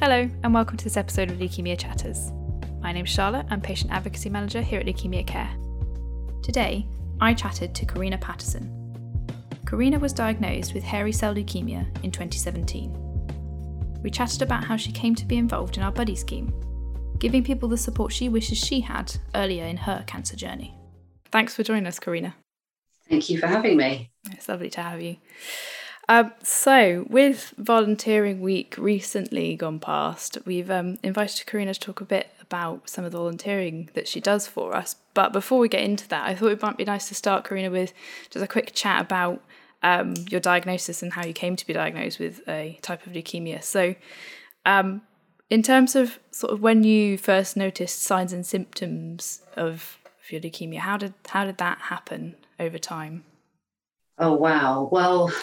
Hello, and welcome to this episode of Leukemia Chatters. My name's Charlotte, I'm Patient Advocacy Manager here at Leukemia Care. Today, I chatted to Karina Patterson. Karina was diagnosed with hairy cell leukemia in 2017. We chatted about how she came to be involved in our buddy scheme, giving people the support she wishes she had earlier in her cancer journey. Thanks for joining us, Karina. Thank you for having me. It's lovely to have you. Um, so, with Volunteering Week recently gone past, we've um, invited Karina to talk a bit about some of the volunteering that she does for us. But before we get into that, I thought it might be nice to start, Karina, with just a quick chat about um, your diagnosis and how you came to be diagnosed with a type of leukemia. So, um, in terms of sort of when you first noticed signs and symptoms of, of your leukemia, how did how did that happen over time? Oh wow! Well.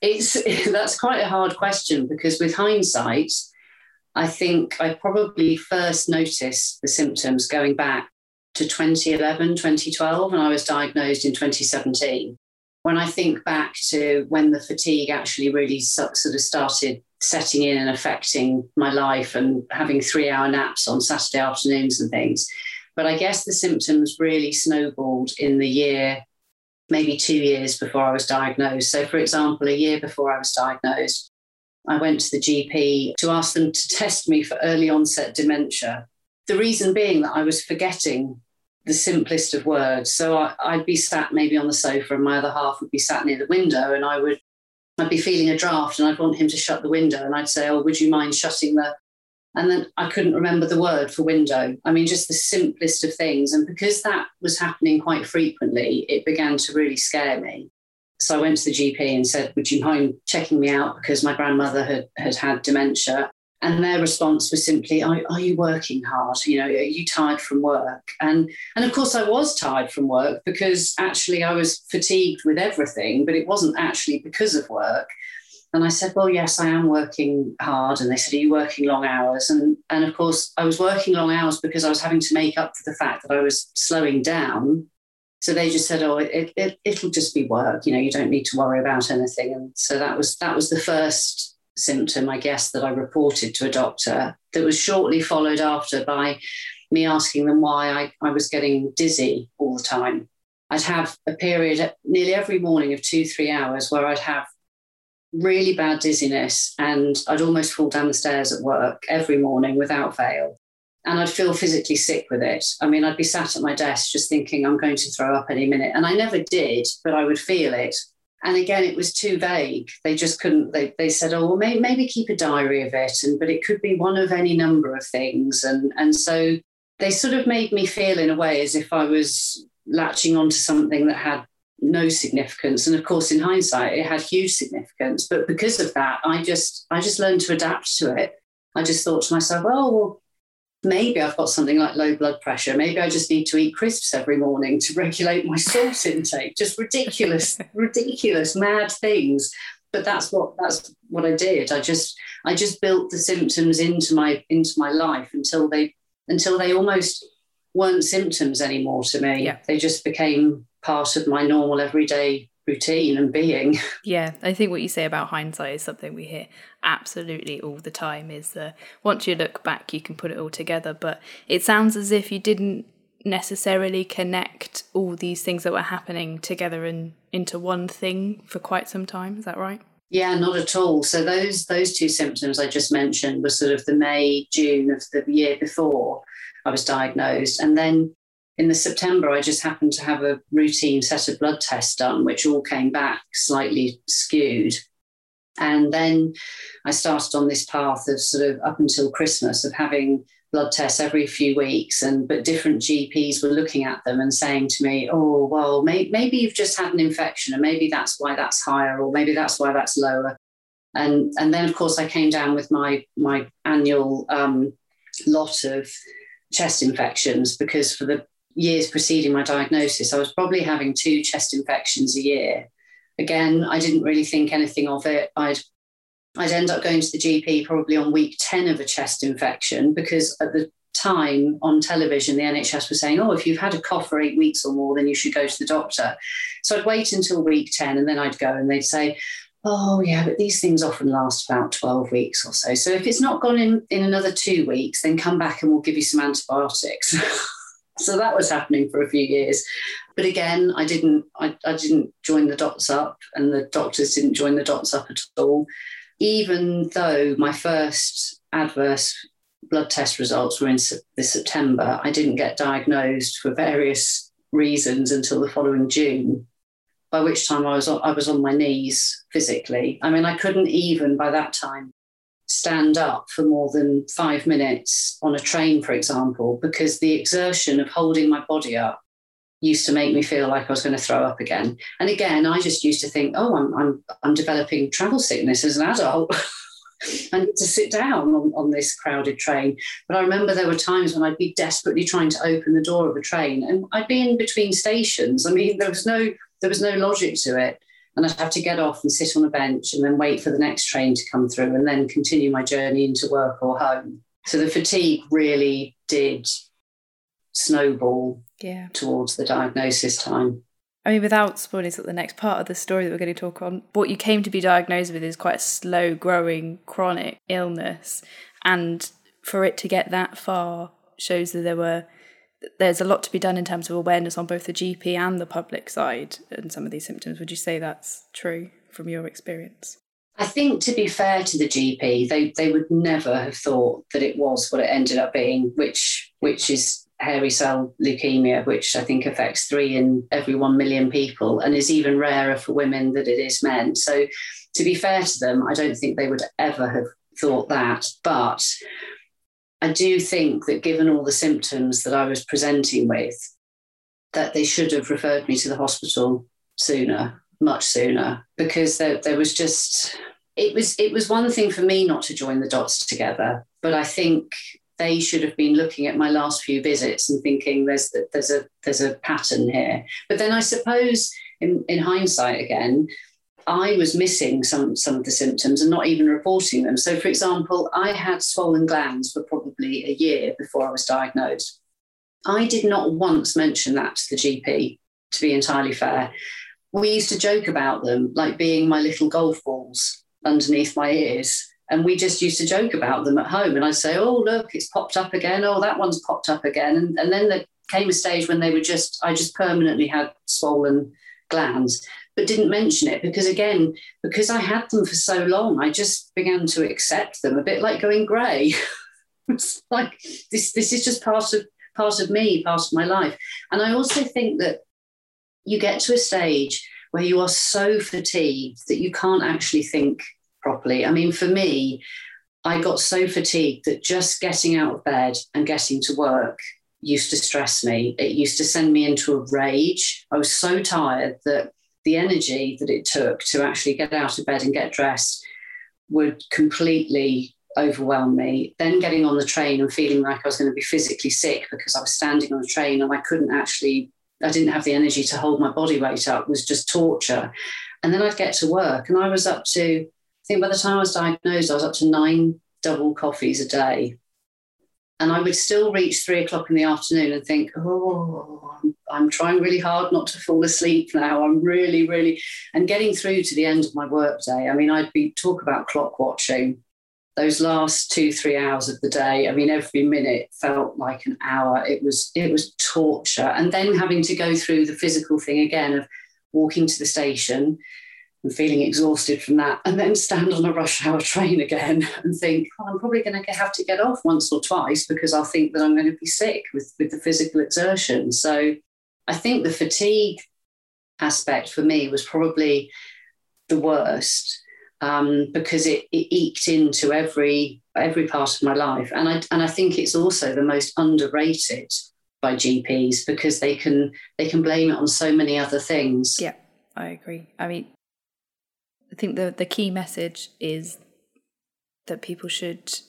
It's that's quite a hard question because with hindsight, I think I probably first noticed the symptoms going back to 2011, 2012, and I was diagnosed in 2017. When I think back to when the fatigue actually really sort of started setting in and affecting my life and having three hour naps on Saturday afternoons and things. But I guess the symptoms really snowballed in the year maybe two years before I was diagnosed. So, for example, a year before I was diagnosed, I went to the GP to ask them to test me for early onset dementia. The reason being that I was forgetting the simplest of words. So I, would be sat maybe on the sofa and my other half would be sat near the window and I would I'd be feeling a draft and I'd want him to shut the window and I'd say, Oh, would you mind shutting the and then I couldn't remember the word for window. I mean, just the simplest of things. And because that was happening quite frequently, it began to really scare me. So I went to the GP and said, Would you mind checking me out? Because my grandmother had had, had dementia. And their response was simply, are, are, you working hard? You know, are you tired from work? And and of course I was tired from work because actually I was fatigued with everything, but it wasn't actually because of work. And I said, Well, yes, I am working hard. And they said, Are you working long hours? And, and of course, I was working long hours because I was having to make up for the fact that I was slowing down. So they just said, Oh, it, it, it'll just be work. You know, you don't need to worry about anything. And so that was that was the first symptom, I guess, that I reported to a doctor that was shortly followed after by me asking them why I, I was getting dizzy all the time. I'd have a period nearly every morning of two, three hours where I'd have really bad dizziness and I'd almost fall down the stairs at work every morning without fail. And I'd feel physically sick with it. I mean, I'd be sat at my desk just thinking I'm going to throw up any minute. And I never did, but I would feel it. And again, it was too vague. They just couldn't, they, they said, oh, well, maybe, maybe keep a diary of it. And, but it could be one of any number of things. And, and so they sort of made me feel in a way as if I was latching onto something that had no significance. And of course in hindsight it had huge significance. But because of that i just i just learned to adapt to it. I just thought to myself oh well maybe i've got something like low blood pressure. Maybe i just need to eat crisps every morning to regulate my salt intake. Just ridiculous ridiculous mad things. But that's what that's what i did. I just i just built the symptoms into my into my life until they until they almost weren't symptoms anymore to me. Yeah. they just became part of my normal everyday routine and being. Yeah, I think what you say about hindsight is something we hear absolutely all the time is that once you look back you can put it all together but it sounds as if you didn't necessarily connect all these things that were happening together and into one thing for quite some time is that right? Yeah not at all. So those those two symptoms i just mentioned were sort of the may june of the year before i was diagnosed. And then in the September, I just happened to have a routine set of blood tests done, which all came back slightly skewed. And then I started on this path of sort of up until Christmas of having blood tests every few weeks and but different gps were looking at them and saying to me oh well may, maybe you've just had an infection and maybe that's why that's higher or maybe that's why that's lower and and then of course i came down with my my annual um, lot of chest infections because for the years preceding my diagnosis, I was probably having two chest infections a year. Again, I didn't really think anything of it. I'd I'd end up going to the GP probably on week 10 of a chest infection because at the time on television, the NHS was saying, oh, if you've had a cough for eight weeks or more, then you should go to the doctor. So I'd wait until week 10 and then I'd go and they'd say, oh yeah, but these things often last about 12 weeks or so. So if it's not gone in in another two weeks, then come back and we'll give you some antibiotics. so that was happening for a few years. But again, I didn't I, I didn't join the dots up and the doctors didn't join the dots up at all. Even though my first adverse blood test results were in this September, I didn't get diagnosed for various reasons until the following June by which time I was on, I was on my knees physically. I mean, I couldn't even by that time stand up for more than five minutes on a train, for example, because the exertion of holding my body up used to make me feel like I was going to throw up again. And again, I just used to think, oh, I'm I'm, I'm developing travel sickness as an adult. I need to sit down on, on this crowded train. But I remember there were times when I'd be desperately trying to open the door of a train and I'd be in between stations. I mean, there was no there was no logic to it. And I'd have to get off and sit on a bench and then wait for the next train to come through and then continue my journey into work or home. So the fatigue really did snowball yeah. towards the diagnosis time. I mean, without spoiling the next part of the story that we're going to talk on, what you came to be diagnosed with is quite a slow growing chronic illness. And for it to get that far shows that there were there's a lot to be done in terms of awareness on both the GP and the public side and some of these symptoms. Would you say that's true from your experience? I think to be fair to the GP, they, they would never have thought that it was what it ended up being, which which is hairy cell leukemia, which I think affects three in every one million people and is even rarer for women than it is men. So to be fair to them, I don't think they would ever have thought that. But I do think that given all the symptoms that I was presenting with, that they should have referred me to the hospital sooner, much sooner, because there, there was just it was it was one thing for me not to join the dots together, but I think they should have been looking at my last few visits and thinking there's there's a there's a pattern here. But then I suppose in, in hindsight again, I was missing some, some of the symptoms and not even reporting them. So, for example, I had swollen glands for probably a year before I was diagnosed. I did not once mention that to the GP, to be entirely fair. We used to joke about them like being my little golf balls underneath my ears. And we just used to joke about them at home. And I'd say, oh, look, it's popped up again. Oh, that one's popped up again. And, and then there came a stage when they were just, I just permanently had swollen glands but didn't mention it because again because i had them for so long i just began to accept them a bit like going grey. It's like this this is just part of part of me part of my life. And i also think that you get to a stage where you are so fatigued that you can't actually think properly. I mean for me i got so fatigued that just getting out of bed and getting to work used to stress me. It used to send me into a rage. I was so tired that the energy that it took to actually get out of bed and get dressed would completely overwhelm me. Then getting on the train and feeling like I was going to be physically sick because I was standing on the train and I couldn't actually, I didn't have the energy to hold my body weight up was just torture. And then I'd get to work and I was up to, I think by the time I was diagnosed, I was up to nine double coffees a day. And I would still reach three o'clock in the afternoon and think, oh, I'm, trying really hard not to fall asleep now. I'm really, really, and getting through to the end of my workday. I mean, I'd be talk about clock watching. Those last two, three hours of the day, I mean, every minute felt like an hour. It was, it was torture. And then having to go through the physical thing again of walking to the station, and feeling exhausted from that, and then stand on a rush hour train again and think, well, I'm probably going to have to get off once or twice because I'll think that I'm going to be sick with, with the physical exertion. So I think the fatigue aspect for me was probably the worst um, because it, it eked into every every part of my life, and I and I think it's also the most underrated by GPs because they can they can blame it on so many other things. Yeah, I agree. I mean, I think the the key message is that people should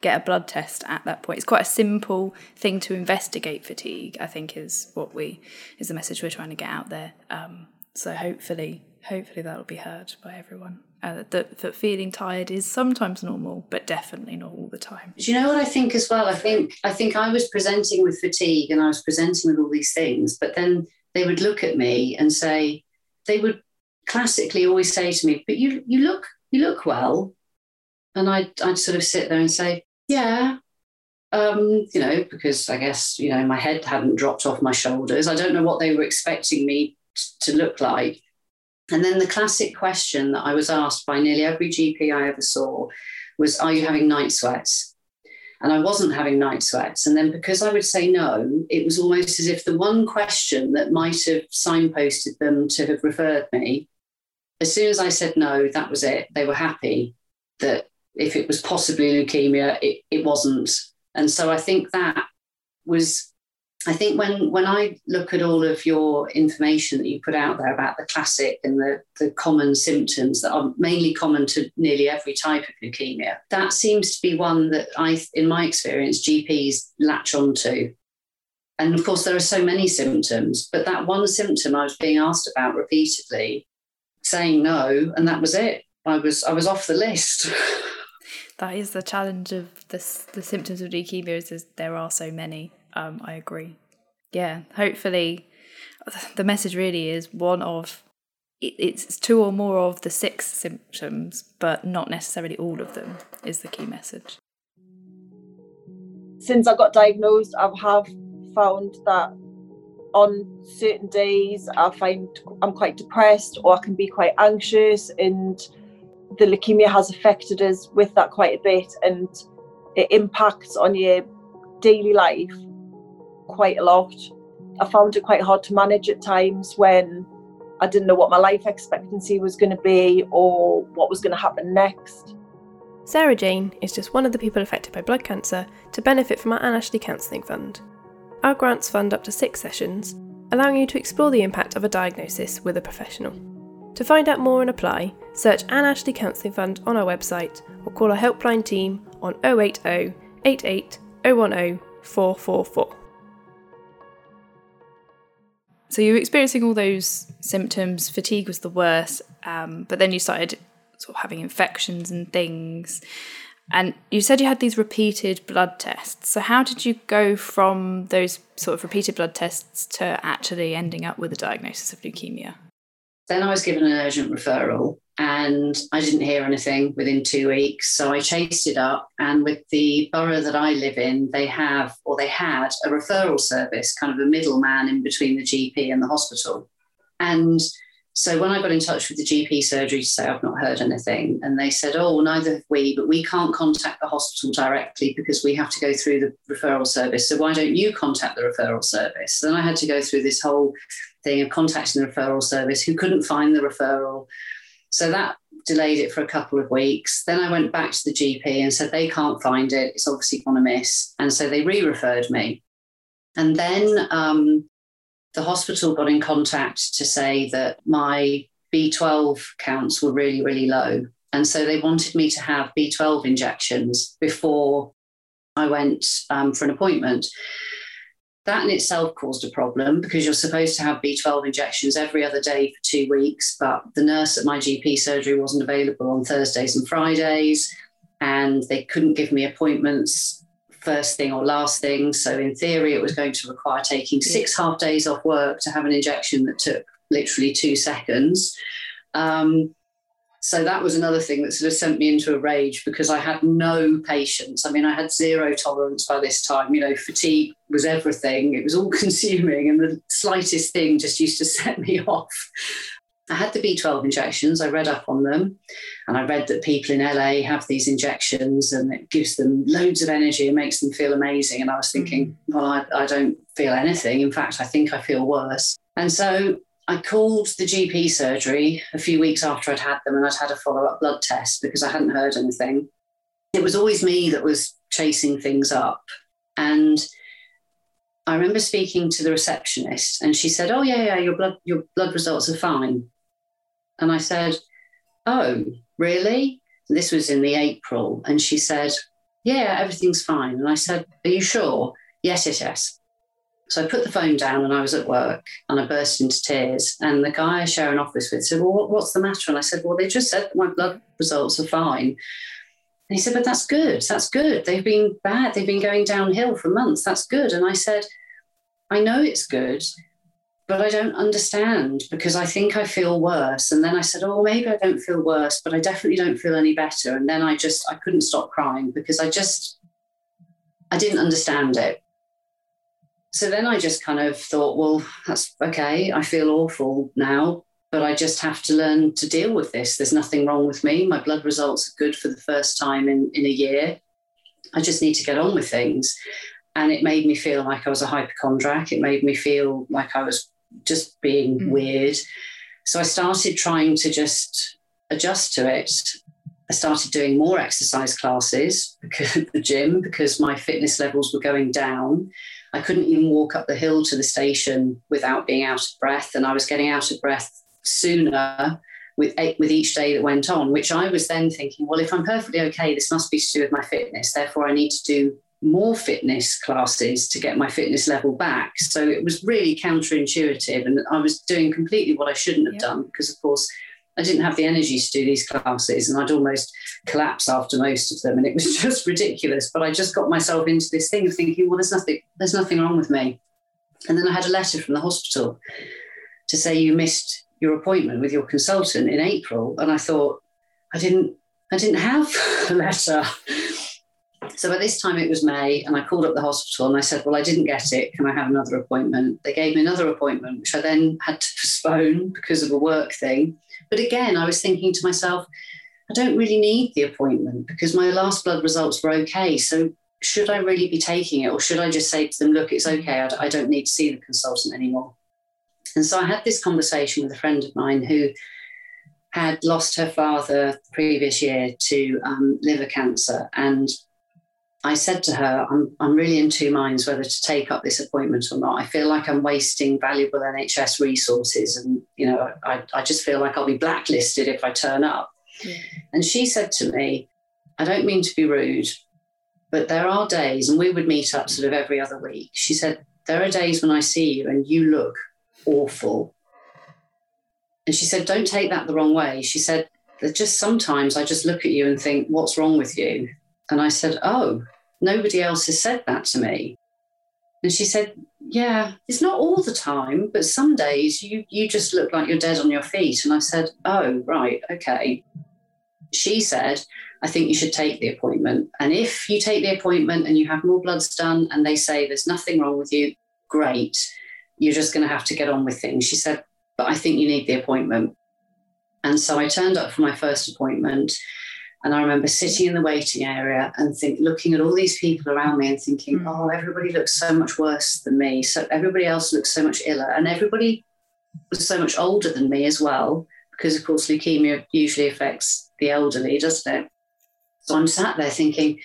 get a blood test at that point. It's quite a simple thing to investigate fatigue. I think is what we is the message we're trying to get out there. Um, so hopefully, hopefully that'll be heard by everyone. Uh, that, that feeling tired is sometimes normal, but definitely not all the time. Do you know what I think as well? I think I think I was presenting with fatigue and I was presenting with all these things, but then they would look at me and say they would classically always say to me, "But you you look you look well," and I'd I'd sort of sit there and say, "Yeah." Um, you know, because I guess, you know, my head hadn't dropped off my shoulders. I don't know what they were expecting me t- to look like. And then the classic question that I was asked by nearly every GP I ever saw was, Are you having night sweats? And I wasn't having night sweats. And then because I would say no, it was almost as if the one question that might have signposted them to have referred me, as soon as I said no, that was it. They were happy that if it was possibly leukemia, it, it wasn't. And so I think that was I think when when I look at all of your information that you put out there about the classic and the, the common symptoms that are mainly common to nearly every type of leukemia, that seems to be one that I, in my experience, GPs latch onto. And of course, there are so many symptoms, but that one symptom I was being asked about repeatedly, saying no, and that was it. I was I was off the list. that is the challenge of the the symptoms of leukemia is, is there are so many um, I agree. Yeah, hopefully, the message really is one of it's two or more of the six symptoms, but not necessarily all of them, is the key message. Since I got diagnosed, I have found that on certain days I find I'm quite depressed or I can be quite anxious, and the leukemia has affected us with that quite a bit, and it impacts on your daily life quite a lot. I found it quite hard to manage at times when I didn't know what my life expectancy was going to be or what was going to happen next. Sarah Jane is just one of the people affected by blood cancer to benefit from our Anne Ashley Counselling Fund. Our grants fund up to six sessions, allowing you to explore the impact of a diagnosis with a professional. To find out more and apply, search Anne Ashley Counselling Fund on our website or call our helpline team on 080 88 010 444. So you were experiencing all those symptoms. Fatigue was the worst, um, but then you started sort of having infections and things. And you said you had these repeated blood tests. So how did you go from those sort of repeated blood tests to actually ending up with a diagnosis of leukemia? Then I was given an urgent referral and I didn't hear anything within two weeks. So I chased it up. And with the borough that I live in, they have, or they had, a referral service, kind of a middleman in between the GP and the hospital. And so when I got in touch with the GP surgery to say I've not heard anything, and they said, Oh, neither have we, but we can't contact the hospital directly because we have to go through the referral service. So why don't you contact the referral service? Then I had to go through this whole thing of contacting the referral service who couldn't find the referral so that delayed it for a couple of weeks. Then I went back to the GP and said they can't find it. It's obviously gone amiss. And so they re referred me. And then um, the hospital got in contact to say that my B12 counts were really, really low. And so they wanted me to have B12 injections before I went um, for an appointment. That in itself caused a problem because you're supposed to have B12 injections every other day for two weeks, but the nurse at my GP surgery wasn't available on Thursdays and Fridays, and they couldn't give me appointments first thing or last thing. So, in theory, it was going to require taking six half days off work to have an injection that took literally two seconds. Um, so that was another thing that sort of sent me into a rage because I had no patience. I mean, I had zero tolerance by this time. You know, fatigue was everything, it was all consuming, and the slightest thing just used to set me off. I had the B12 injections, I read up on them, and I read that people in LA have these injections and it gives them loads of energy and makes them feel amazing. And I was thinking, mm. well, I, I don't feel anything. In fact, I think I feel worse. And so I called the GP surgery a few weeks after I'd had them and I'd had a follow up blood test because I hadn't heard anything. It was always me that was chasing things up. And I remember speaking to the receptionist and she said, Oh, yeah, yeah, your blood, your blood results are fine. And I said, Oh, really? This was in the April. And she said, Yeah, everything's fine. And I said, Are you sure? Yes, yes, yes. So I put the phone down and I was at work and I burst into tears. And the guy I share an office with said, Well, what's the matter? And I said, Well, they just said my blood results are fine. And he said, But that's good. That's good. They've been bad. They've been going downhill for months. That's good. And I said, I know it's good, but I don't understand because I think I feel worse. And then I said, Oh, maybe I don't feel worse, but I definitely don't feel any better. And then I just, I couldn't stop crying because I just, I didn't understand it. So then I just kind of thought, well, that's okay. I feel awful now, but I just have to learn to deal with this. There's nothing wrong with me. My blood results are good for the first time in, in a year. I just need to get on with things. And it made me feel like I was a hypochondriac. It made me feel like I was just being mm. weird. So I started trying to just adjust to it. I started doing more exercise classes because the gym because my fitness levels were going down. I couldn't even walk up the hill to the station without being out of breath, and I was getting out of breath sooner with with each day that went on. Which I was then thinking, well, if I'm perfectly okay, this must be to do with my fitness. Therefore, I need to do more fitness classes to get my fitness level back. So it was really counterintuitive. And I was doing completely what I shouldn't have done because, of course, I didn't have the energy to do these classes and I'd almost collapse after most of them. And it was just ridiculous. But I just got myself into this thing of thinking, well, there's nothing, there's nothing wrong with me. And then I had a letter from the hospital to say you missed your appointment with your consultant in April. And I thought, I didn't I didn't have a letter. So by this time it was May, and I called up the hospital and I said, Well, I didn't get it. Can I have another appointment? They gave me another appointment, which I then had to postpone because of a work thing. But again, I was thinking to myself, I don't really need the appointment because my last blood results were okay. So should I really be taking it, or should I just say to them, Look, it's okay. I, don't need to see the consultant anymore? And so I had this conversation with a friend of mine who had lost her father the previous year to um, liver cancer. And I said to her, I'm, I'm really in two minds whether to take up this appointment or not. I feel like I'm wasting valuable NHS resources. And, you know, I, I just feel like I'll be blacklisted if I turn up. Yeah. And she said to me, I don't mean to be rude, but there are days, and we would meet up sort of every other week. She said, There are days when I see you and you look awful. And she said, Don't take that the wrong way. She said, just sometimes I just look at you and think, What's wrong with you? And I said, Oh, Nobody else has said that to me. And she said, Yeah, it's not all the time, but some days you, you just look like you're dead on your feet. And I said, Oh, right, okay. She said, I think you should take the appointment. And if you take the appointment and you have more bloods done and they say there's nothing wrong with you, great. You're just going to have to get on with things. She said, But I think you need the appointment. And so I turned up for my first appointment and I remember sitting in the waiting area and think, looking at all these people around me and thinking, mm. oh, everybody looks so much worse than me. So everybody else looks so much iller. And everybody was so much older than me as well, because of course leukemia usually affects the elderly, doesn't it? So I'm sat there thinking,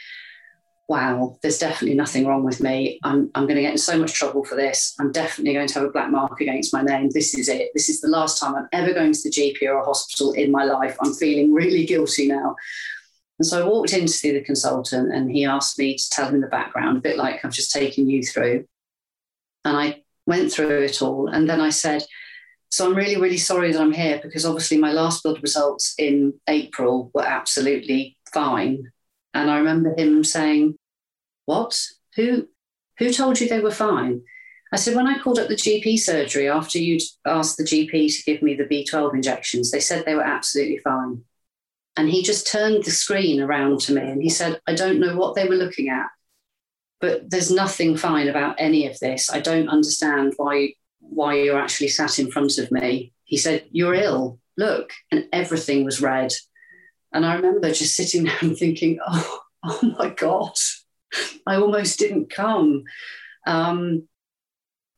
wow, there's definitely nothing wrong with me. I'm, I'm going to get in so much trouble for this. I'm definitely going to have a black mark against my name. This is it. This is the last time I'm ever going to the GP or a hospital in my life. I'm feeling really guilty now. And so I walked in to see the consultant and he asked me to tell him the background, a bit like I've just taken you through. And I went through it all. And then I said, so I'm really, really sorry that I'm here because obviously my last blood results in April were absolutely fine. And I remember him saying, What? Who who told you they were fine? I said, When I called up the GP surgery after you'd asked the GP to give me the B12 injections, they said they were absolutely fine. And he just turned the screen around to me and he said, I don't know what they were looking at, but there's nothing fine about any of this. I don't understand why why you're actually sat in front of me. He said, You're ill. Look. And everything was red. And I remember just sitting there and thinking, oh, oh my God, I almost didn't come. Um,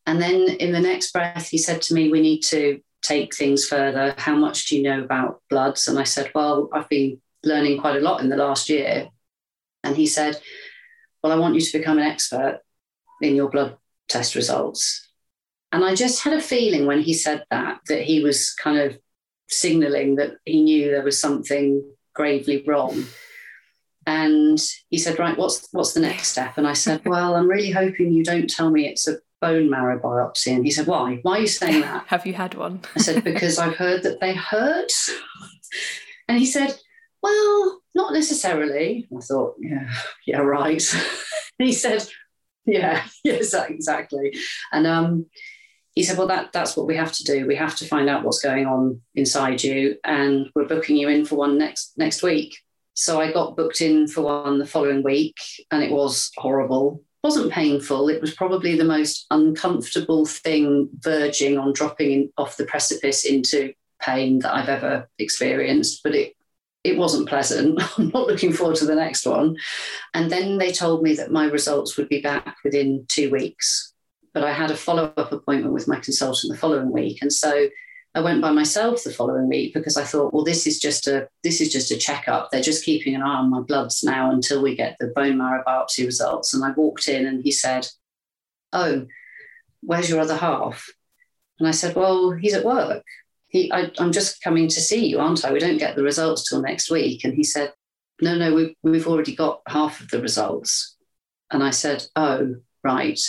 and then in the next breath, he said to me, We need to take things further. How much do you know about bloods? And I said, Well, I've been learning quite a lot in the last year. And he said, Well, I want you to become an expert in your blood test results. And I just had a feeling when he said that, that he was kind of signaling that he knew there was something gravely wrong. And he said, Right, what's what's the next step? And I said, Well, I'm really hoping you don't tell me it's a bone marrow biopsy. And he said, Why? Why are you saying that? Have you had one? I said, Because I've heard that they hurt. And he said, Well, not necessarily. I thought, Yeah, yeah, right. he said, Yeah, yes, exactly. And um he said, Well, that, that's what we have to do. We have to find out what's going on inside you, and we're booking you in for one next next week. So I got booked in for one the following week, and it was horrible. It wasn't painful. It was probably the most uncomfortable thing, verging on dropping in, off the precipice into pain that I've ever experienced. But it it wasn't pleasant. I'm not looking forward to the next one. And then they told me that my results would be back within two weeks. But I had a follow up appointment with my consultant the following week. And so I went by myself the following week because I thought, well, this is just a this is just a checkup. They're just keeping an eye on my bloods now until we get the bone marrow biopsy results. And I walked in and he said, Oh, where's your other half? And I said, Well, he's at work he, I, am just coming to see you, aren't I? We don't get the results till next week. And he said, no, no, we've, we've already got half of the results. And I said, oh, right.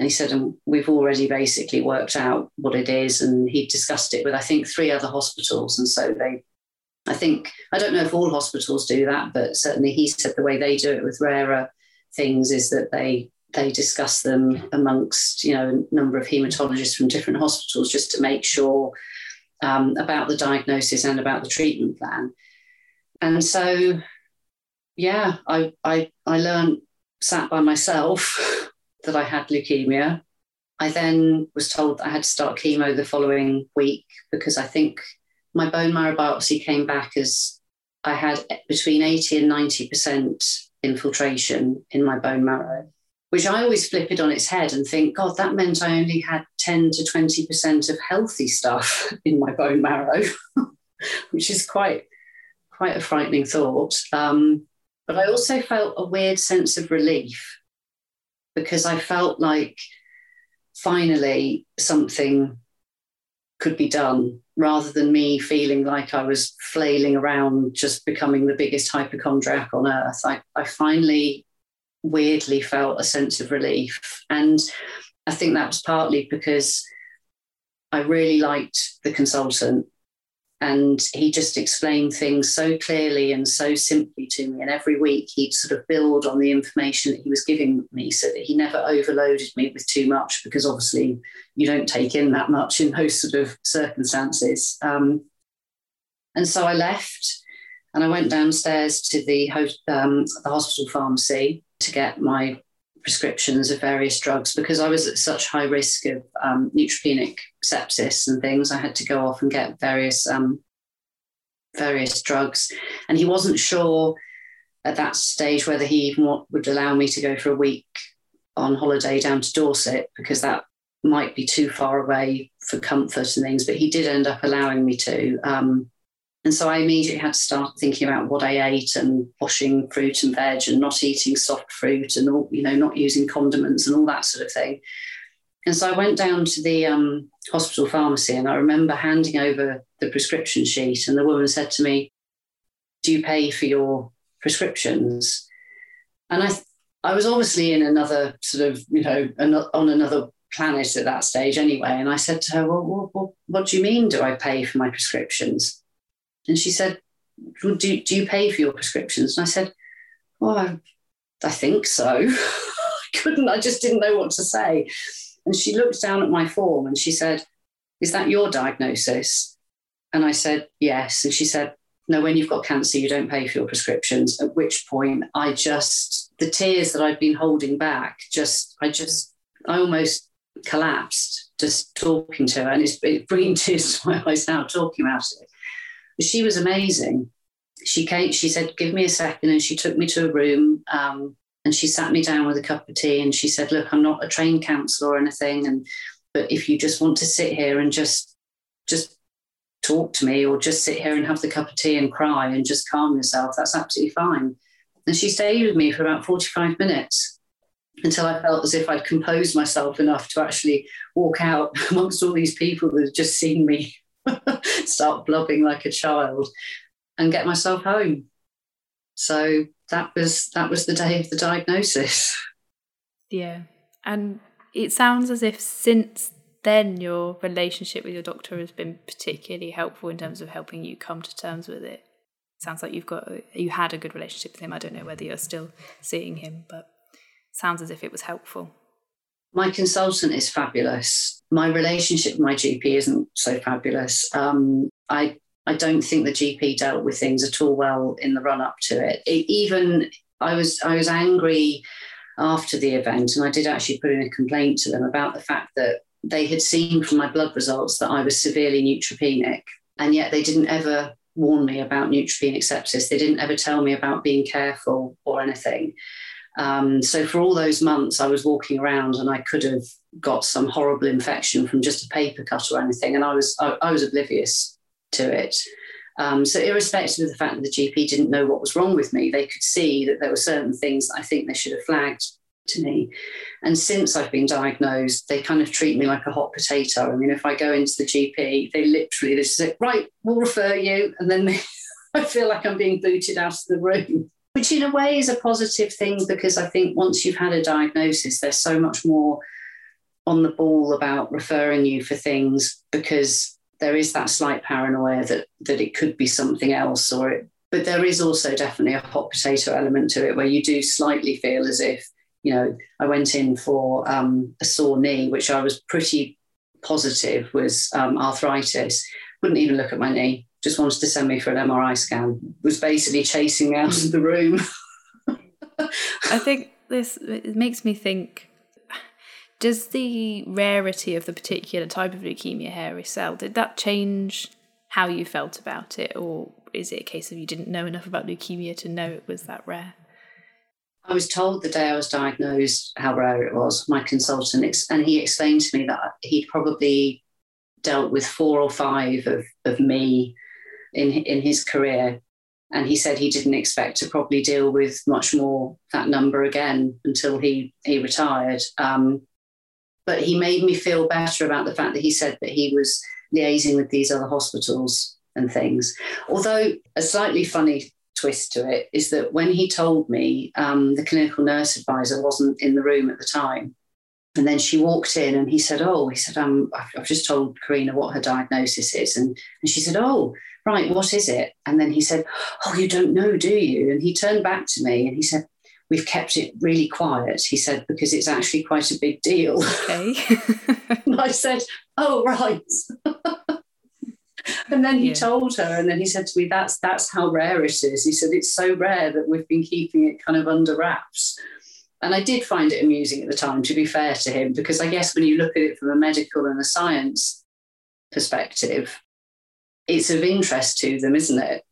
And he said, and we've already basically worked out what it is. And he discussed it with, I think, three other hospitals. And so they, I think, I don't know if all hospitals do that, but certainly he said the way they do it with rarer things is that they they discuss them amongst you know a number of hematologists from different hospitals just to make sure um, about the diagnosis and about the treatment plan. And so, yeah, I, I, I learned, sat by myself, that I had leukemia. I then was told I had to start chemo the following week because I think my bone marrow biopsy came back as I had between 80 and 90% infiltration in my bone marrow which I always flip it on its head and think, God, that meant I only had 10 to 20% of healthy stuff in my bone marrow, which is quite, quite a frightening thought. Um, but I also felt a weird sense of relief because I felt like finally something could be done rather than me feeling like I was flailing around just becoming the biggest hypochondriac on earth. I, I finally weirdly felt a sense of relief. And I think that was partly because I really liked the consultant and he just explained things so clearly and so simply to me. And every week he'd sort of build on the information that he was giving me so that he never overloaded me with too much because obviously you don't take in that much in those sort of circumstances. Um, and so I left and I went downstairs to the, um, the hospital pharmacy to get my prescriptions of various drugs because I was at such high risk of um, neutropenic sepsis and things. I had to go off and get various um, various drugs, and he wasn't sure at that stage whether he even would allow me to go for a week on holiday down to Dorset because that might be too far away for comfort and things. But he did end up allowing me to. Um, and so I immediately had to start thinking about what I ate and washing fruit and veg and not eating soft fruit and all, you know, not using condiments and all that sort of thing. And so I went down to the um, hospital pharmacy and I remember handing over the prescription sheet. And the woman said to me, Do you pay for your prescriptions? And I, I was obviously in another sort of, you know, on another planet at that stage anyway. And I said to her, Well, what, what, what do you mean, do I pay for my prescriptions? And she said, do, do you pay for your prescriptions? And I said, Well, I, I think so. I couldn't, I just didn't know what to say. And she looked down at my form and she said, Is that your diagnosis? And I said, Yes. And she said, No, when you've got cancer, you don't pay for your prescriptions. At which point I just, the tears that I'd been holding back, just, I just, I almost collapsed just talking to her. And it's, bringing tears to my eyes now talking about it But she was amazing. She came, she said, Give me a second. And she took me to a room um, and she sat me down with a cup of tea and she said, Look, I'm not a trained counsellor or anything. And but if you just want to sit here and just just talk to me or just sit here and have the cup of tea and cry and just calm yourself, that's absolutely fine. And she stayed with me for about 45 minutes until I felt as if I'd composed myself enough to actually walk out amongst all these people that had just seen me start blubbing like a child and get myself home. So that was that was the day of the diagnosis. Yeah. And it sounds as if since then your relationship with your doctor has been particularly helpful in terms of helping you come to terms with it. Sounds like you've got you had a good relationship with him. I don't know whether you're still seeing him, but sounds as if it was helpful. My consultant is fabulous. My relationship with my GP isn't so fabulous. Um, I I don't think the GP dealt with things at all well in the run up to it. it. Even I was I was angry after the event, and I did actually put in a complaint to them about the fact that they had seen from my blood results that I was severely neutropenic, and yet they didn't ever warn me about neutropenic sepsis. They didn't ever tell me about being careful or anything. Um, so for all those months, I was walking around and I could have got some horrible infection from just a paper cut or anything, and I was I, I was oblivious to it. Um, so irrespective of the fact that the GP didn't know what was wrong with me, they could see that there were certain things I think they should have flagged to me. And since I've been diagnosed, they kind of treat me like a hot potato. I mean, if I go into the GP, they literally they say, "Right, we'll refer you," and then they, I feel like I'm being booted out of the room which in a way is a positive thing because I think once you've had a diagnosis, there's so much more on the ball about referring you for things because there is that slight paranoia that that it could be something else or it, but there is also definitely a hot potato element to it where you do slightly feel as if you know I went in for um, a sore knee, which I was pretty positive was um, arthritis. Wouldn't even look at my knee just wanted to send me for an MRI scan, was basically chasing me out of the room. I think this makes me think does the rarity of the particular type of leukemia hairy cell did that change how you felt about it or is it a case of you didn't know enough about leukemia to know it was that rare I was told the day I was diagnosed how rare it was. My consultant, and he explained to me that he'd probably dealt with four or five of, of me in in his career, and he said he didn't expect to probably deal with much more that number again until he he retired. Um, but he made me feel better about the fact that he said that he was liaising with these other hospitals and things. Although a slightly funny twist to it is that when he told me, um, the clinical nurse advisor wasn't in the room at the time. And then she walked in and he said, Oh, he said, um, I've just told Karina what her diagnosis is. And, and she said, Oh, right, what is it? And then he said, Oh, you don't know, do you? And he turned back to me and he said, We've kept it really quiet. He said, because it's actually quite a big deal. Okay. and I said, Oh, right. and then he yeah. told her, and then he said to me, That's that's how rare it is. He said, It's so rare that we've been keeping it kind of under wraps. And I did find it amusing at the time, to be fair to him, because I guess when you look at it from a medical and a science perspective, it's of interest to them, isn't it?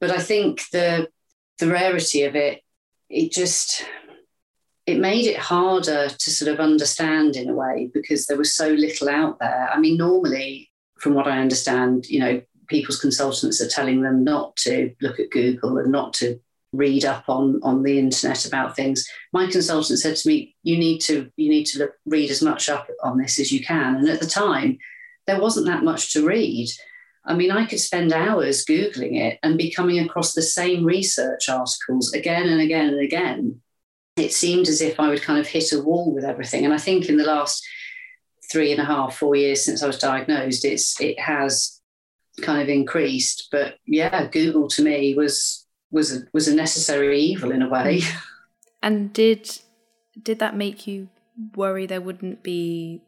But I think the the rarity of it, it just it made it harder to sort of understand in a way because there was so little out there. I mean, normally, from what I understand, you know, people's consultants are telling them not to look at Google and not to read up on on the internet about things. My consultant said to me, "You need to you need to look, read as much up on this as you can." And at the time, there wasn't that much to read. I mean, I could spend hours Googling it and be coming across the same research articles again and again and again. It seemed as if I would kind of hit a wall with everything. And I think in the last three and a half, four years since I was diagnosed, it's it has kind of increased. But yeah, Google to me was was a, was a necessary evil in a way. And did did that make you worry there wouldn't be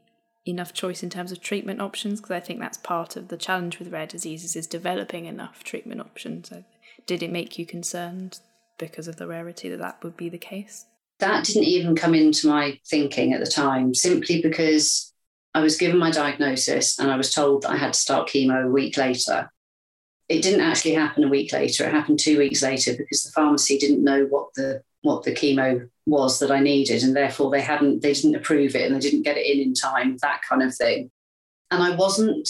enough choice in terms of treatment options because I think that's part of the challenge with rare diseases is developing enough treatment options. Did it make you concerned because of the rarity that that would be the case? That didn't even come into my thinking at the time, simply because I was given my diagnosis and I was told that I had to start chemo a week later. It didn't actually happen a week later. It happened two weeks later because the pharmacy didn't know what the what the chemo was that I needed, and therefore they hadn't they didn't approve it and they didn't get it in in time, that kind of thing. And I wasn't.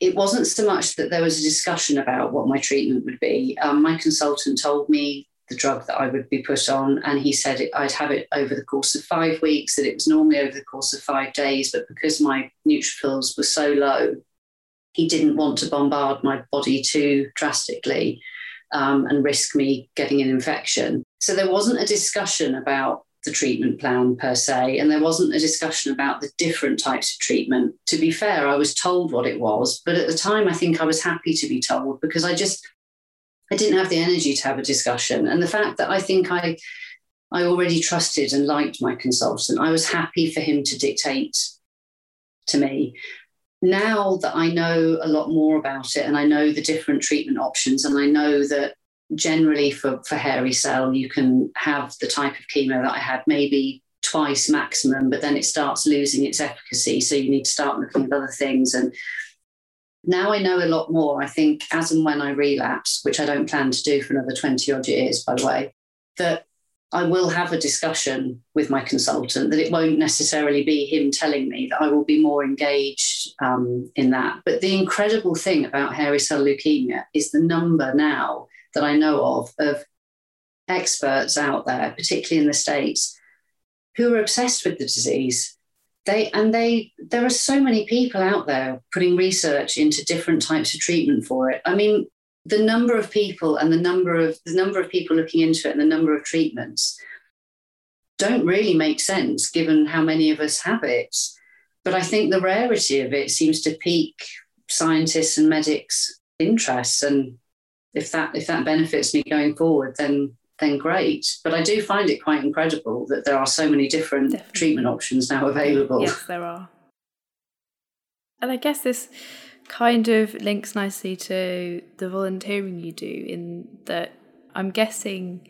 It wasn't so much that there was a discussion about what my treatment would be. Um, my consultant told me the drug that I would be put on, and he said it, I'd have it over the course of five weeks. That it was normally over the course of five days, but because my neutrophils were so low, he didn't want to bombard my body too drastically um, and risk me getting an infection. So there wasn't a discussion about the treatment plan per se, and there wasn't a discussion about the different types of treatment. To be fair, I was told what it was, but at the time, I think I was happy to be told because I just I didn't have the energy to have a discussion. And the fact that I think I I already trusted and liked my consultant. I was happy for him to dictate to me. Now that I know a lot more about it and I know the different treatment options, and I know that generally for, for hairy cell, you can have the type of chemo that I had maybe twice maximum, but then it starts losing its efficacy. So you need to start looking at other things. And now I know a lot more. I think as and when I relapse, which I don't plan to do for another 20 odd years, by the way, that I will have a discussion with my consultant, that it won't necessarily be him telling me that I will be more engaged um, in that. But the incredible thing about hairy cell leukemia is the number now that I know of of experts out there, particularly in the States, who are obsessed with the disease. They and they there are so many people out there putting research into different types of treatment for it. I mean, the number of people and the number of the number of people looking into it and the number of treatments don't really make sense given how many of us have it. But I think the rarity of it seems to pique scientists and medics' interests. And if that if that benefits me going forward, then then great. But I do find it quite incredible that there are so many different Definitely. treatment options now available. Yes, there are. And I guess this kind of links nicely to the volunteering you do in that I'm guessing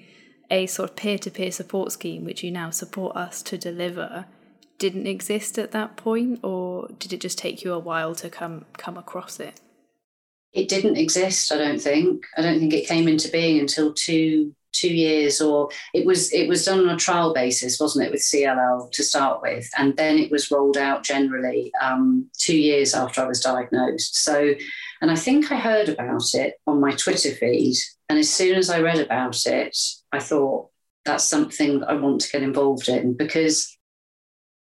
a sort of peer to peer support scheme, which you now support us to deliver, didn't exist at that point, or did it just take you a while to come come across it? It didn't exist, I don't think. I don't think it came into being until two two years or it was it was done on a trial basis wasn't it with cll to start with? And then it was rolled out generally um, two years after i was diagnosed. So and i think i heard about it on my twitter feed. And as soon as i read about it i thought that's something that i want to get involved in because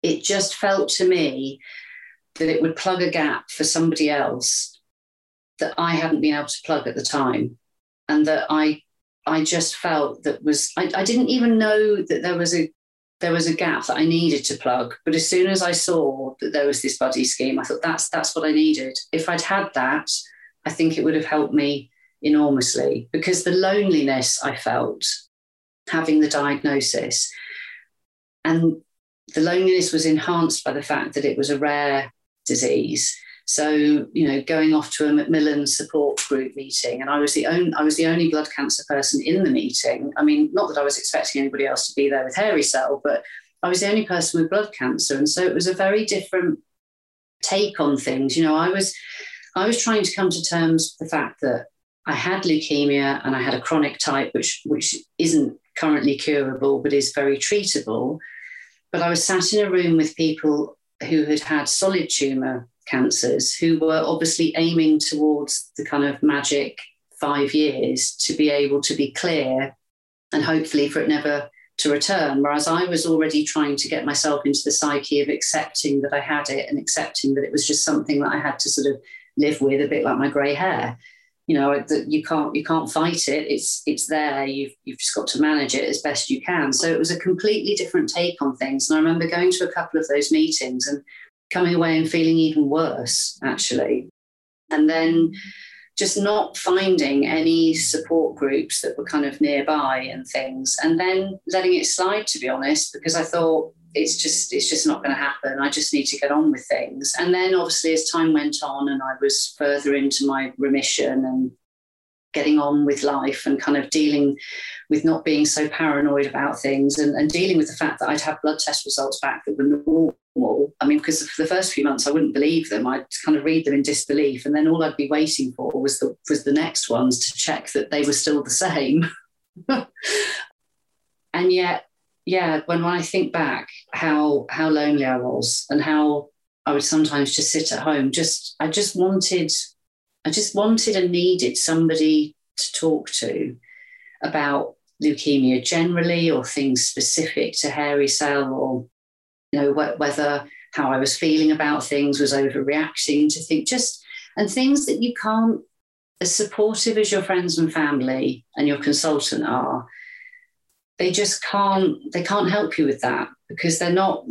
it just felt to me that it would plug a gap for somebody else that i hadn't been able to plug at the time and that i I just felt that was I, I didn't even know that there was a there was a gap that I needed to plug. But as soon as I saw that there was this buddy scheme, I thought that's that's what I needed. If I'd had that, I think it would have helped me enormously because the loneliness I felt having the diagnosis and the loneliness was enhanced by the fact that it was a rare disease so, you know, going off to a Macmillan support group meeting, and I was the only I was the only blood cancer person in the meeting. I mean, not that I was expecting anybody else to be there with hairy cell, but I was the only person with blood cancer, and so it was a very different take on things. You know, I was I was trying to come to terms with the fact that I had leukemia and I had a chronic type, which which isn't currently curable but is very treatable. But I was sat in a room with people who had had solid tumor cancers who were obviously aiming towards the kind of magic five years to be able to be clear and hopefully for it never to return. Whereas I was already trying to get myself into the psyche of accepting that I had it and accepting that it was just something that I had to sort of live with, a bit like my grey hair. You know that you can't you can't fight it. It's it's there. You've you've just got to manage it as best you can. So it was a completely different take on things. And I remember going to a couple of those meetings and coming away and feeling even worse, actually. And then just not finding any support groups that were kind of nearby and things, and then letting it slide, to be honest, because I thought it's just it's just not going to happen. I just need to get on with things. And then obviously as time went on and I was further into my remission and getting on with life and kind of dealing with not being so paranoid about things and, and dealing with the fact that I'd have blood test results back that were normal. I mean, because for the first few months I wouldn't believe them. I'd kind of read them in disbelief, and then all I'd be waiting for was the was the next ones to check that they were still the same. and yet, yeah, when, when I think back how how lonely I was and how I would sometimes just sit at home, just I just wanted I just wanted and needed somebody to talk to about leukemia generally or things specific to hairy cell or know wh- whether how I was feeling about things was overreacting to think just and things that you can't as supportive as your friends and family and your consultant are they just can't they can't help you with that because they're not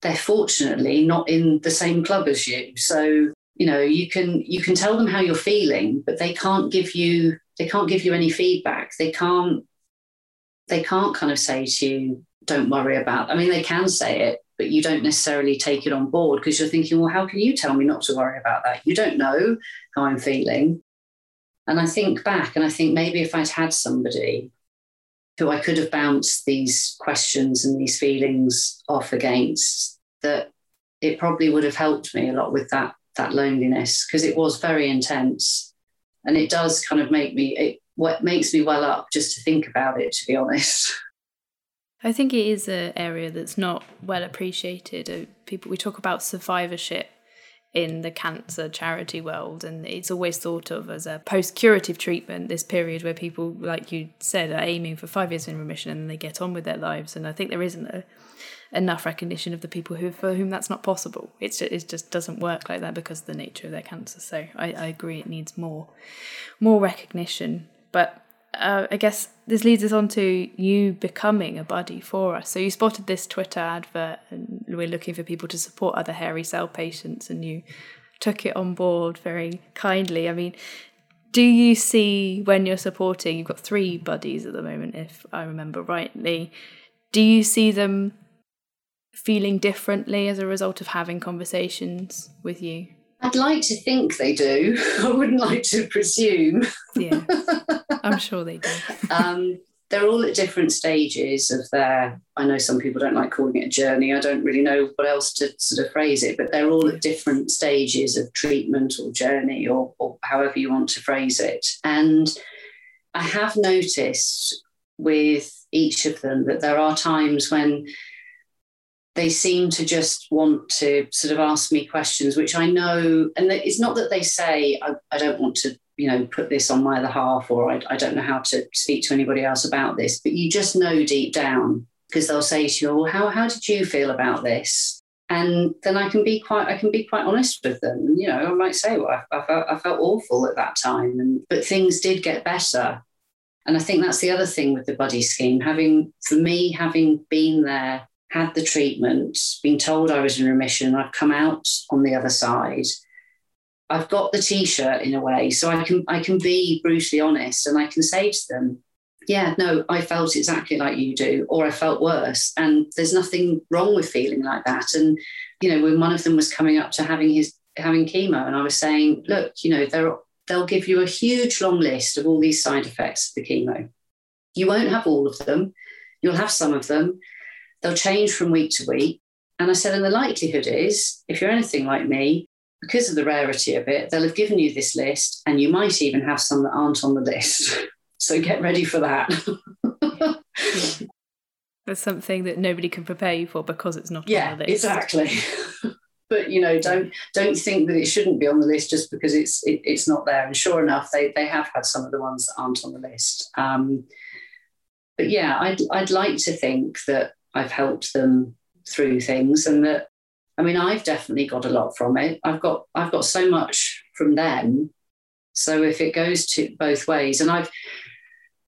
they're fortunately not in the same club as you. So you know you can you can tell them how you're feeling but they can't give you they can't give you any feedback. They can't they can't kind of say to you, don't worry about. I mean, they can say it, but you don't necessarily take it on board because you're thinking, well, how can you tell me not to worry about that? You don't know how I'm feeling. And I think back and I think maybe if I'd had somebody who I could have bounced these questions and these feelings off against, that it probably would have helped me a lot with that that loneliness because it was very intense. And it does kind of make me it what makes me well up just to think about it, to be honest. I think it is an area that's not well appreciated. Uh, people we talk about survivorship in the cancer charity world, and it's always thought of as a post-curative treatment. This period where people, like you said, are aiming for five years in remission and they get on with their lives. And I think there isn't a, enough recognition of the people who for whom that's not possible. It's just, it just doesn't work like that because of the nature of their cancer. So I, I agree, it needs more more recognition. But uh, I guess this leads us on to you becoming a buddy for us. So you spotted this Twitter advert, and we're looking for people to support other hairy cell patients, and you took it on board very kindly. I mean, do you see when you're supporting? You've got three buddies at the moment, if I remember rightly. Do you see them feeling differently as a result of having conversations with you? I'd like to think they do. I wouldn't like to presume. Yeah, I'm sure they do. um, they're all at different stages of their. I know some people don't like calling it a journey. I don't really know what else to sort of phrase it, but they're all at different stages of treatment or journey or, or however you want to phrase it. And I have noticed with each of them that there are times when they seem to just want to sort of ask me questions, which I know, and it's not that they say, I, I don't want to, you know, put this on my other half, or I, I don't know how to speak to anybody else about this, but you just know deep down because they'll say to you, well, how, how did you feel about this? And then I can be quite, I can be quite honest with them. And, you know, I might say, well, I, I, felt, I felt awful at that time, and, but things did get better. And I think that's the other thing with the buddy scheme. Having, for me, having been there had the treatment, been told I was in remission, I've come out on the other side. I've got the t-shirt in a way, so I can I can be brutally honest and I can say to them, yeah, no, I felt exactly like you do, or I felt worse. And there's nothing wrong with feeling like that. And, you know, when one of them was coming up to having his having chemo, and I was saying, look, you know, they're, they'll give you a huge long list of all these side effects of the chemo. You won't have all of them. You'll have some of them. They'll change from week to week. And I said, and the likelihood is, if you're anything like me, because of the rarity of it, they'll have given you this list, and you might even have some that aren't on the list. so get ready for that. That's something that nobody can prepare you for because it's not yeah, on the list. Exactly. but you know, don't don't think that it shouldn't be on the list just because it's it, it's not there. And sure enough, they they have had some of the ones that aren't on the list. Um, but yeah, I'd I'd like to think that I've helped them through things and that I mean I've definitely got a lot from it. I've got I've got so much from them. So if it goes to both ways and I've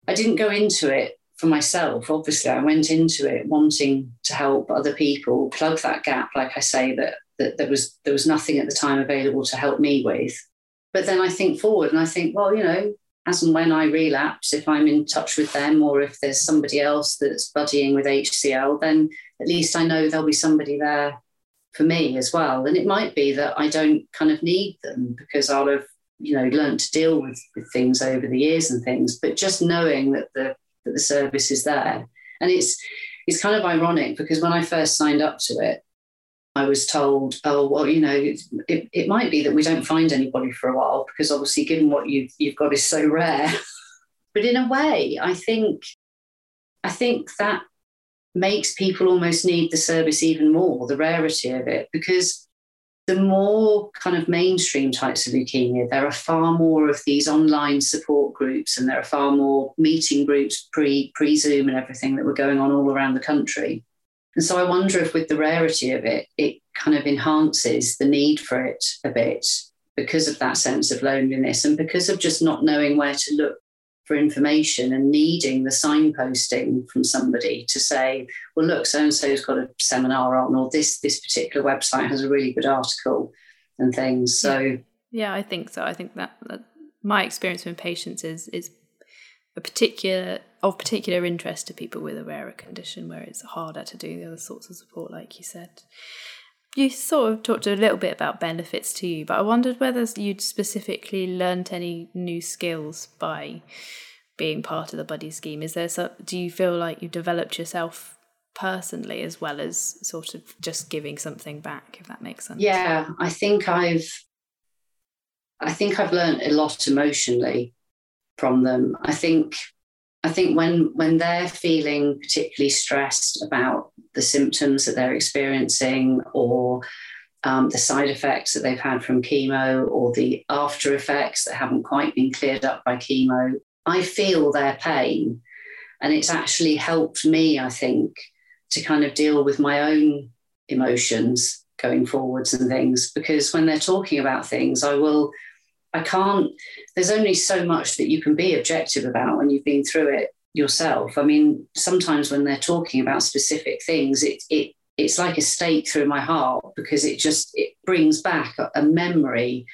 I didn't go into it for myself obviously I went into it wanting to help other people plug that gap like I say that that there was there was nothing at the time available to help me with but then I think forward and I think well you know as and when I relapse, if I'm in touch with them or if there's somebody else that's buddying with HCL, then at least I know there'll be somebody there for me as well. And it might be that I don't kind of need them because I'll have, you know, learned to deal with, with things over the years and things. But just knowing that the that the service is there. And it's it's kind of ironic because when I first signed up to it, I was told, oh, well, you know, it, it might be that we don't find anybody for a while because obviously, given what you've, you've got is so rare. but in a way, I think, I think that makes people almost need the service even more, the rarity of it, because the more kind of mainstream types of leukemia, there are far more of these online support groups and there are far more meeting groups pre pre Zoom and everything that were going on all around the country. And so I wonder if, with the rarity of it, it kind of enhances the need for it a bit because of that sense of loneliness and because of just not knowing where to look for information and needing the signposting from somebody to say, well, look, so and so's got a seminar on, or this this particular website has a really good article and things. So yeah, yeah I think so. I think that, that my experience with patients is is a particular of particular interest to people with a rarer condition where it's harder to do the other sorts of support, like you said. You sort of talked a little bit about benefits to you, but I wondered whether you'd specifically learnt any new skills by being part of the buddy scheme. Is there some, do you feel like you've developed yourself personally as well as sort of just giving something back, if that makes sense? Yeah, I think I've I think I've learned a lot emotionally from them. I think I think when when they're feeling particularly stressed about the symptoms that they're experiencing or um, the side effects that they've had from chemo or the after effects that haven't quite been cleared up by chemo, I feel their pain. And it's actually helped me, I think, to kind of deal with my own emotions going forwards and things. Because when they're talking about things, I will I can't, there's only so much that you can be objective about when you've been through it yourself. I mean, sometimes when they're talking about specific things, it, it, it's like a stake through my heart because it just it brings back a, memory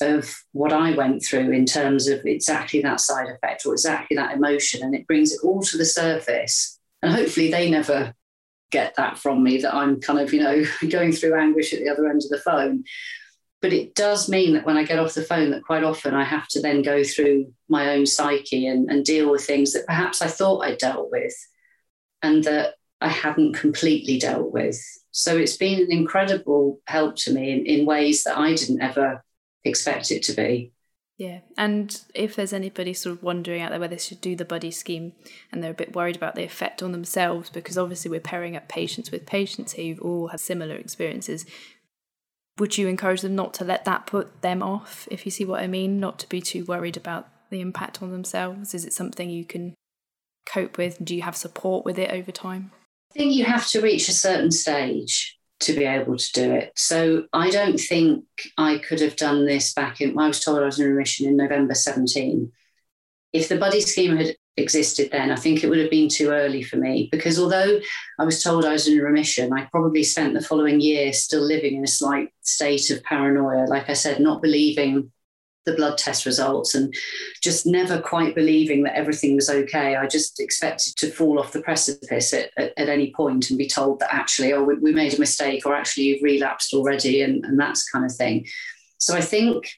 of what I went through in terms of exactly that side effect or exactly that emotion, and it brings it all to the surface. And hopefully, they never get that from me that I'm kind of, you know, going through anguish at the other end of the phone but it does mean that when I get off the phone, that quite often I have to then go through my own psyche and, and deal with things that perhaps I thought I dealt with and that I hadn't completely dealt with. So it's been an incredible help to me in, in ways that I didn't ever expect it to be. Yeah, and if there's anybody sort of wondering out there whether they should do the buddy scheme and they're a bit worried about the effect on themselves, because obviously we're pairing up patients with patients who've all had similar experiences, would you encourage them not to let that put them off, if you see what I mean? Not to be too worried about the impact on themselves? Is it something you can cope with? Do you have support with it over time? I think you have to reach a certain stage to be able to do it. So I don't think I could have done this back in, I was told I was in remission in November 17. If the buddy scheme had existed then. I think it would have been too early for me because although I was told I was in remission, I probably spent the following year still living in a slight state of paranoia. Like I said, not believing the blood test results and just never quite believing that everything was okay. I just expected to fall off the precipice at, at, at any point and be told that actually, oh, we, we, made a mistake or actually you've relapsed already and, and that's kind of thing. So I think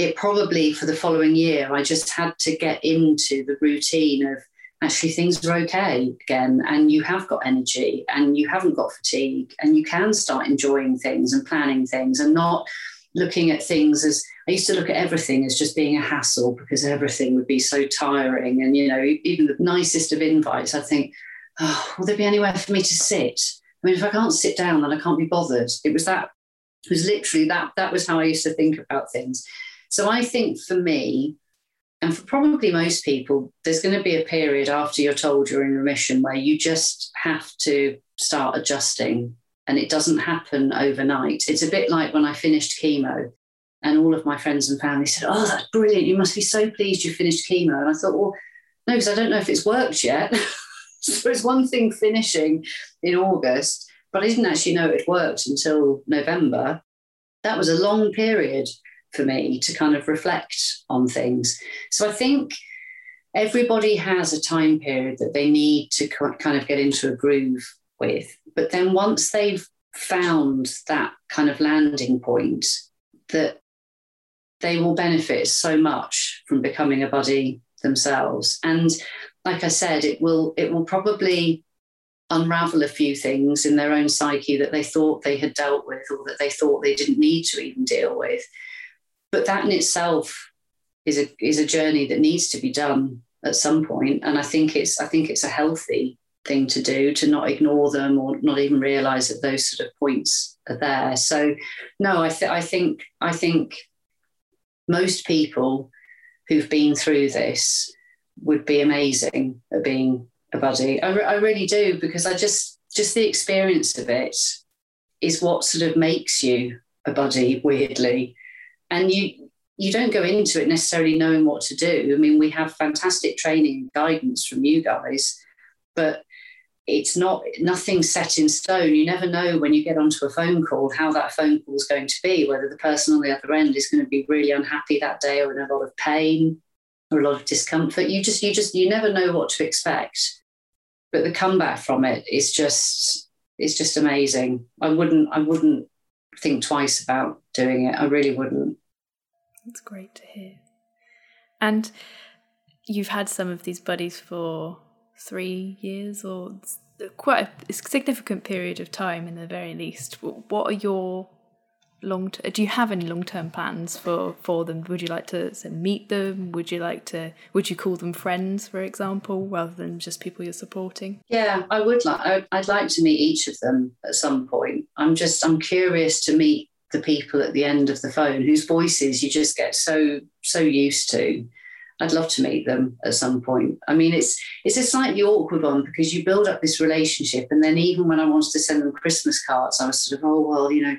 it probably for the following year, I just had to get into the routine of actually things are okay again, and you have got energy and you haven't got fatigue, and you can start enjoying things and planning things and not looking at things as I used to look at everything as just being a hassle because everything would be so tiring. And, you know, even the nicest of invites, I think, oh, will there be anywhere for me to sit? I mean, if I can't sit down, then I can't be bothered. It was that, it was literally that, that was how I used to think about things. So I think for me, and for probably most people, there's going to be a period after you're told you're in remission where you just have to start adjusting. And it doesn't happen overnight. It's a bit like when I finished chemo and all of my friends and family said, Oh, that's brilliant. You must be so pleased you finished chemo. And I thought, Well, no, because I don't know if it's worked yet. so it's one thing finishing in August, but I didn't actually know it worked until November. That was a long period for me to kind of reflect on things. So I think everybody has a time period that they need to kind of get into a groove with. But then once they've found that kind of landing point, that they will benefit so much from becoming a buddy themselves. And like I said, it will it will probably unravel a few things in their own psyche that they thought they had dealt with or that they thought they didn't need to even deal with but that in itself is a is a journey that needs to be done at some point. And i think it's i think it's a healthy thing to do to not ignore them or not even realize that those sort of points are there. So no i, th- I think i think most people who've been through this would be amazing at being a buddy. I, re- I really do because i just just the experience of it is what sort of makes you a buddy weirdly and you you don't go into it necessarily knowing what to do. I mean, we have fantastic training and guidance from you guys, but it's not nothing set in stone. You never know when you get onto a phone call how that phone call is going to be, whether the person on the other end is going to be really unhappy that day or in a lot of pain. or a lot of discomfort. You just, you just, you never know what to expect. But the comeback from it is just, it's just amazing. I wouldn't, I wouldn't think twice about doing it. I really wouldn't. That's great to hear. And you've had some of these buddies for three years or quite a significant period of time in the very least. What are your long t- do you have any long term plans for for them would you like to, to meet them would you like to would you call them friends for example rather than just people you're supporting yeah i would like i'd like to meet each of them at some point i'm just i'm curious to meet the people at the end of the phone whose voices you just get so so used to I'd love to meet them at some point. I mean, it's it's a slightly awkward one because you build up this relationship, and then even when I wanted to send them Christmas cards, I was sort of, oh well, you know,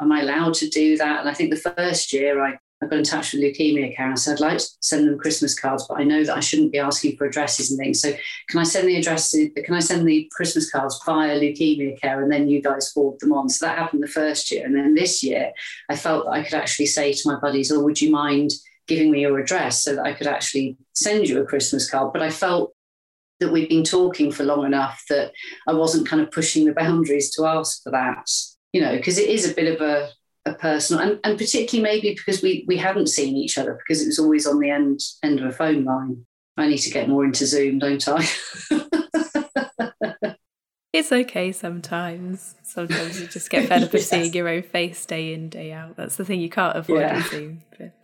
am I allowed to do that? And I think the first year I, I got in touch with Leukemia Care and I said I'd like to send them Christmas cards, but I know that I shouldn't be asking for addresses and things. So can I send the addresses? Can I send the Christmas cards via Leukemia Care, and then you guys forward them on? So that happened the first year, and then this year I felt that I could actually say to my buddies, oh, would you mind? giving me your address so that I could actually send you a Christmas card. But I felt that we'd been talking for long enough that I wasn't kind of pushing the boundaries to ask for that, you know, because it is a bit of a, a personal and, and particularly maybe because we we hadn't seen each other because it was always on the end end of a phone line. I need to get more into Zoom, don't I? It's okay sometimes. Sometimes you just get fed up of yes. seeing your own face day in, day out. That's the thing you can't avoid yeah. Zoom. But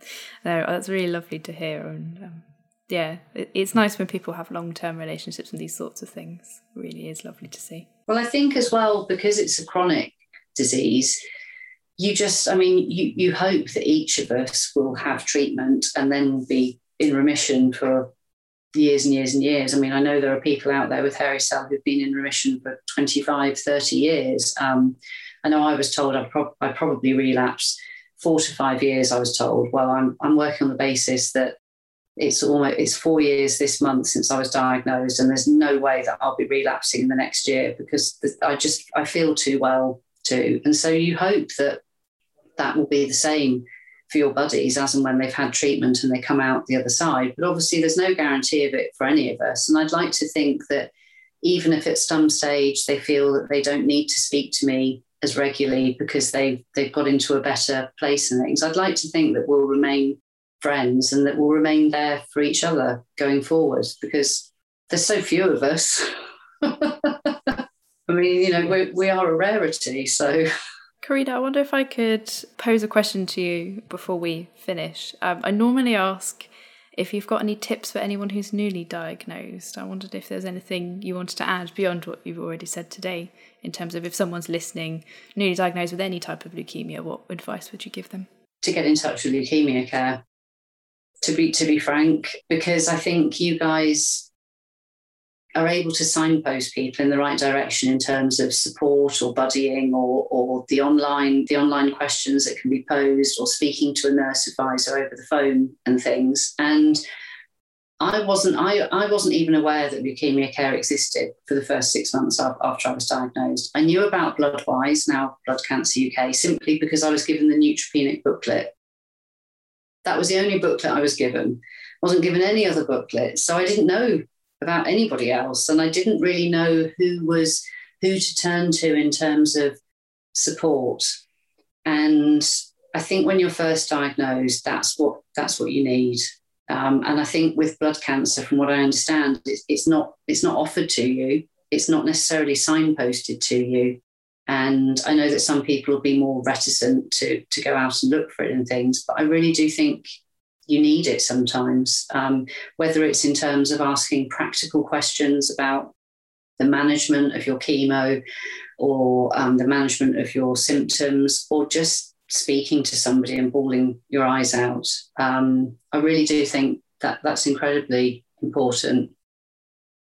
no, that's really lovely to hear. And um, yeah, it, it's nice when people have long term relationships and these sorts of things. It really is lovely to see. Well, I think as well, because it's a chronic disease, you just, I mean, you, you hope that each of us will have treatment and then be in remission for years and years and years. I mean, I know there are people out there with hairy cell who've been in remission for 25, 30 years. Um, I know I was told I'd, pro- I'd, probably relapse four to five years, I was told. Well, I'm, I'm working on the basis that it's almost it's four years this month since I was diagnosed, and there's no way that I'll be relapsing in the next year because I just I feel too well to. And so you hope that that will be the same for your buddies as and when they've had treatment and they come out the other side. But obviously, there's no guarantee of it for any of us. And I'd like to think that even if at some stage they feel that they don't need to speak to me as regularly because they've they've got into a better place and things, I'd like to think that we'll remain friends and that we'll remain there for each other going forward because there's so few of us. I mean, you know, we, we are a rarity, so Karina, I wonder if I could pose a question to you before we finish. Um, I normally ask if you've got any tips for anyone who's newly diagnosed. I wondered if there's anything you wanted to add beyond what you've already said today in terms of if someone's listening, newly diagnosed with any type of leukemia, what advice would you give them? To get in touch with leukemia care. To be to be frank, because I think you guys are able to signpost people in the right direction in terms of support or buddying or, or the online the online questions that can be posed or speaking to a nurse advisor over the phone and things and I wasn't I, I wasn't even aware that leukemia care existed for the first six months after I was diagnosed. I knew about Bloodwise, now Blood Cancer UK, simply because I was given the neutropenic booklet. That was the only booklet I was given. I wasn't given any other booklet. So I didn't know about anybody else. And I didn't really know who was who to turn to in terms of support. And I think when you're first diagnosed, that's what that's what you need. Um, and I think with blood cancer, from what I understand, it's, it's not it's not offered to you. It's not necessarily signposted to you. And I know that some people will be more reticent to to go out and look for it and things, but I really do think you need it sometimes, um, whether it's in terms of asking practical questions about the management of your chemo or um, the management of your symptoms or just speaking to somebody and bawling your eyes out. Um, I really do think that that's incredibly important.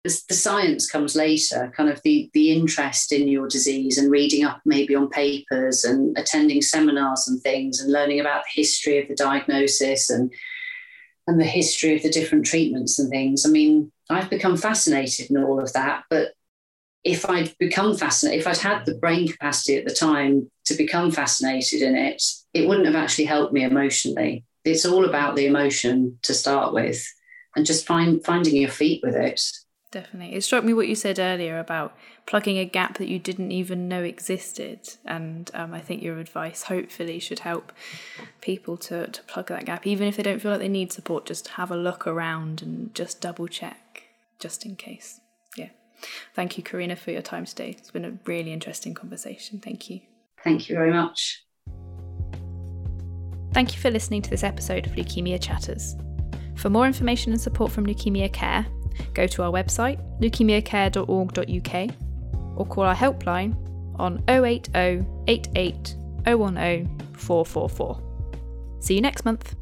The, science comes later, kind of the, the interest in your disease and reading up maybe on papers and attending seminars and things and learning about the history of the diagnosis and and the history of the different treatments and things. I mean, I've become fascinated in all of that, but if I'd become fascinated, if I'd had the brain capacity at the time to become fascinated in it, it wouldn't have actually helped me emotionally. It's all about the emotion to start with. and just find finding your feet with it. Definitely. It struck me what you said earlier about plugging a gap that you didn't even know existed. And um, I think your advice hopefully should help people to, to plug that gap. Even if they don't feel like they need support, just have a look around and just double check just in case. Yeah. Thank you, Karina, for your time today. It's been a really interesting conversation. Thank you. Thank you very much. Thank you for listening to this episode of Leukemia Chatters. For more information and support from Leukemia Care, go to our website, leukemiacare.org.uk, or call our helpline on 080 88 010 444. See you next month.